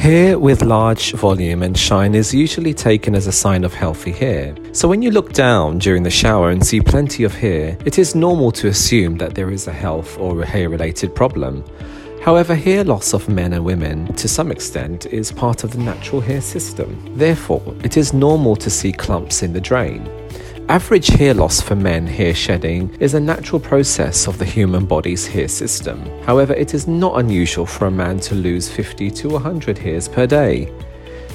Hair with large volume and shine is usually taken as a sign of healthy hair. So when you look down during the shower and see plenty of hair, it is normal to assume that there is a health or a hair related problem. However, hair loss of men and women, to some extent, is part of the natural hair system. Therefore, it is normal to see clumps in the drain. Average hair loss for men hair shedding is a natural process of the human body's hair system. However, it is not unusual for a man to lose 50 to 100 hairs per day.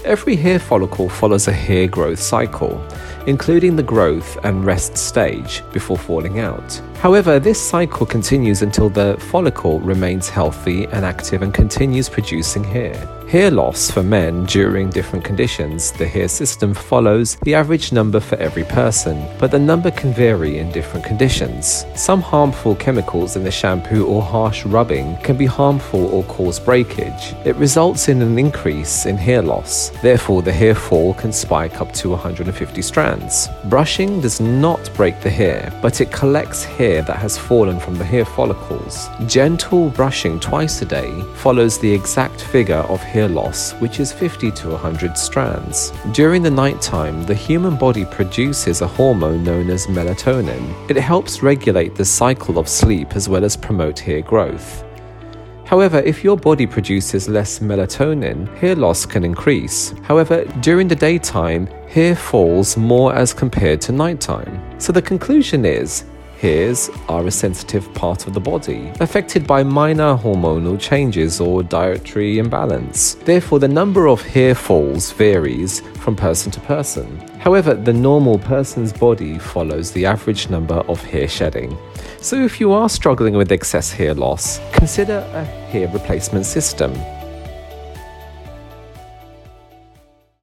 Every hair follicle follows a hair growth cycle, including the growth and rest stage before falling out. However, this cycle continues until the follicle remains healthy and active and continues producing hair. Hair loss for men during different conditions, the hair system follows the average number for every person, but the number can vary in different conditions. Some harmful chemicals in the shampoo or harsh rubbing can be harmful or cause breakage. It results in an increase in hair loss. Therefore, the hair fall can spike up to 150 strands. Brushing does not break the hair, but it collects hair that has fallen from the hair follicles. Gentle brushing twice a day follows the exact figure of hair loss, which is 50 to 100 strands. During the nighttime, the human body produces a hormone known as melatonin. It helps regulate the cycle of sleep as well as promote hair growth. However, if your body produces less melatonin, hair loss can increase. However, during the daytime, hair falls more as compared to nighttime. So the conclusion is Hairs are a sensitive part of the body, affected by minor hormonal changes or dietary imbalance. Therefore, the number of hair falls varies from person to person. However, the normal person's body follows the average number of hair shedding. So, if you are struggling with excess hair loss, consider a hair replacement system.